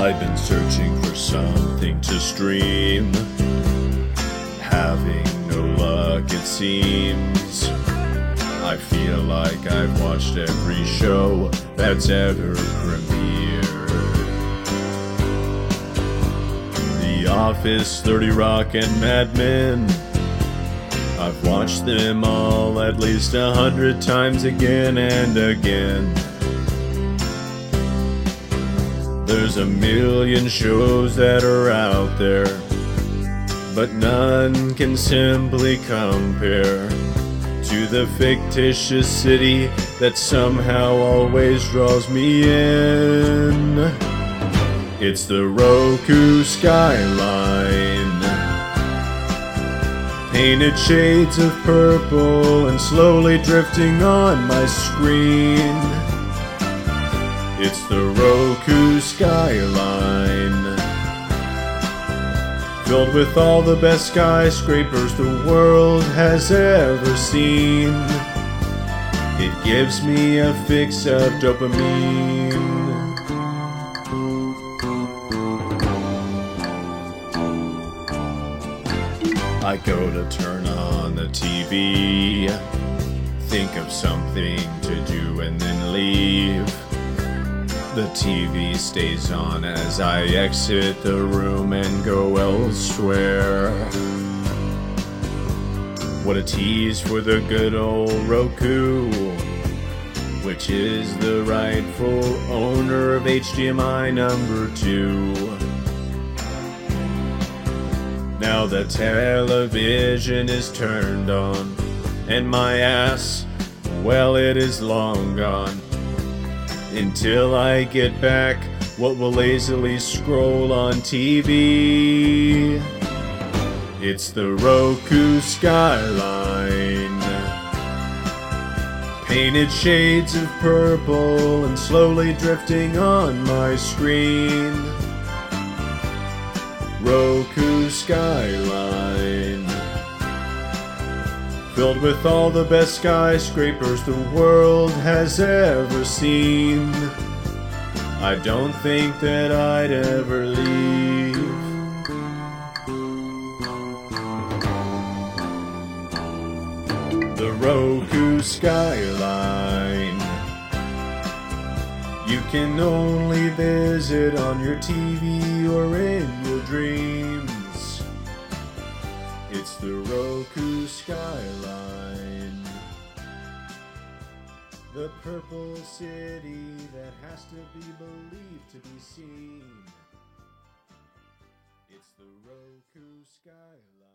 I've been searching for something to stream. Having no luck, it seems. I feel like I've watched every show that's ever premiered. The Office, 30 Rock, and Mad Men. I've watched them all at least a hundred times again and again. There's a million shows that are out there, but none can simply compare to the fictitious city that somehow always draws me in. It's the Roku skyline. Painted shades of purple and slowly drifting on my screen. It's the Roku skyline. Filled with all the best skyscrapers the world has ever seen. It gives me a fix of dopamine. I go to turn on the TV, think of something to do, and then leave. The TV stays on as I exit the room and go elsewhere. What a tease for the good old Roku, which is the rightful owner of HDMI number two. Now the television is turned on, and my ass, well, it is long gone. Until I get back, what will lazily scroll on TV? It's the Roku skyline. Painted shades of purple and slowly drifting on my screen. Roku skyline. Filled with all the best skyscrapers the world has ever seen. I don't think that I'd ever leave. The Roku skyline. You can only visit on your TV or in your dreams. It's the Roku skyline. The purple city that has to be believed to be seen. It's the Roku skyline.